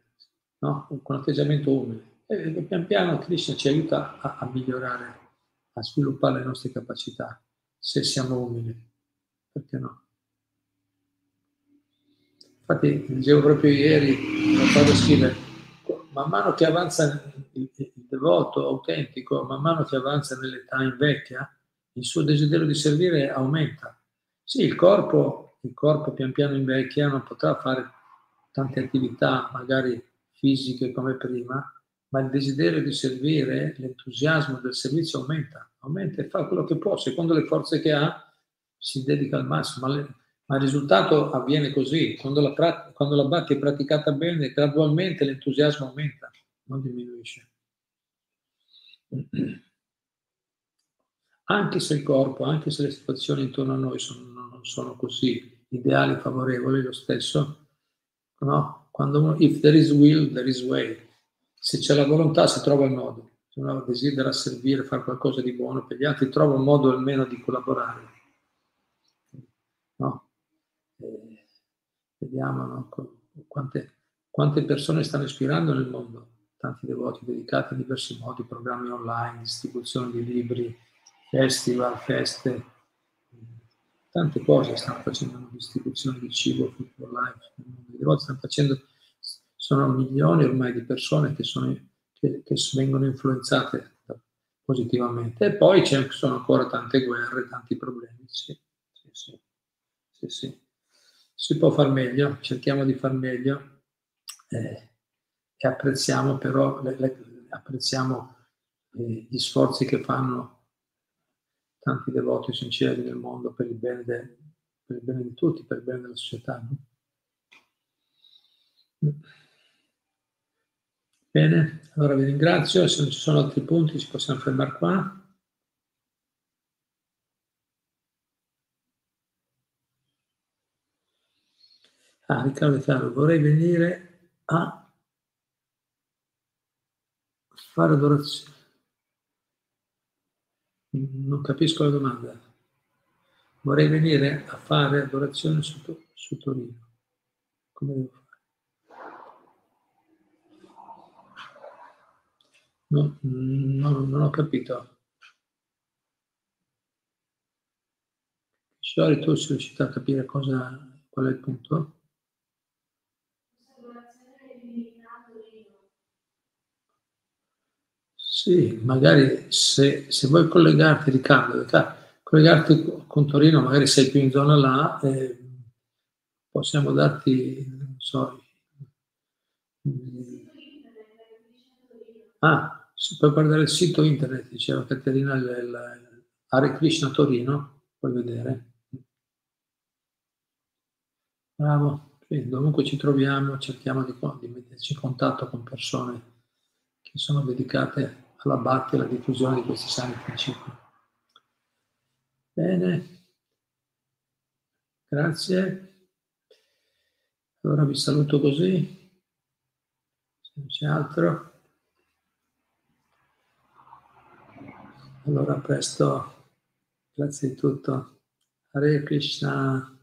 no? Con atteggiamento umile. E pian piano Krishna ci aiuta a, a migliorare, a sviluppare le nostre capacità, se siamo umili. Perché no? Infatti, dicevo proprio ieri, lo fatto scrivere, man mano che avanza il, devoto autentico, man mano che avanza nell'età invecchia, il suo desiderio di servire aumenta. Sì, il corpo, il corpo pian piano invecchia, non potrà fare tante attività, magari fisiche come prima, ma il desiderio di servire, l'entusiasmo del servizio aumenta, aumenta e fa quello che può, secondo le forze che ha, si dedica al massimo, ma, il risultato avviene così, quando la, prat- quando la bhakti è praticata bene, gradualmente l'entusiasmo aumenta, non diminuisce. Anche se il corpo, anche se le situazioni intorno a noi sono, non sono così ideali, favorevoli, lo stesso, no? Quando, if there is will, there is way se c'è la volontà si trova il modo, se uno desidera servire, fare qualcosa di buono per gli altri, trova un modo almeno di collaborare. No? E vediamo no? quante, quante persone stanno ispirando nel mondo, tanti devoti dedicati in diversi modi, programmi online, distribuzione di libri, festival, feste, tante cose stanno facendo, distribuzione di cibo, food for life, i devoti stanno facendo sono milioni ormai di persone che, sono, che, che vengono influenzate positivamente. E poi ci sono ancora tante guerre, tanti problemi. Sì, sì, sì, sì, sì. Si può far meglio, cerchiamo di far meglio eh, e apprezziamo però le, le, apprezziamo eh, gli sforzi che fanno tanti devoti sinceri nel mondo per il bene, de, per il bene di tutti, per il bene della società. No? Bene, allora vi ringrazio, se non ci sono altri punti ci possiamo fermare qua. Ah, Riccardo Chiaro, vorrei venire a fare adorazione. Non capisco la domanda. Vorrei venire a fare adorazione su, su Torino. Come devo fare? No, no, non ho capito. Shori, tu sei riuscito a capire cosa, qual è il punto? Sì, magari se, se vuoi collegarti, Riccardo, collegarti con Torino, magari sei più in zona là, eh, possiamo darti, non so, Ah, si può guardare il sito internet, diceva Caterina, il, il Krishna Torino, puoi vedere. Bravo, sì, dovunque ci troviamo cerchiamo di, di, metterci in contatto con persone che sono dedicate alla batte e alla diffusione di questi sani principi. Bene, grazie. Allora vi saluto così, se non c'è altro. Allora, a presto. Grazie di tutto. Hare Krishna.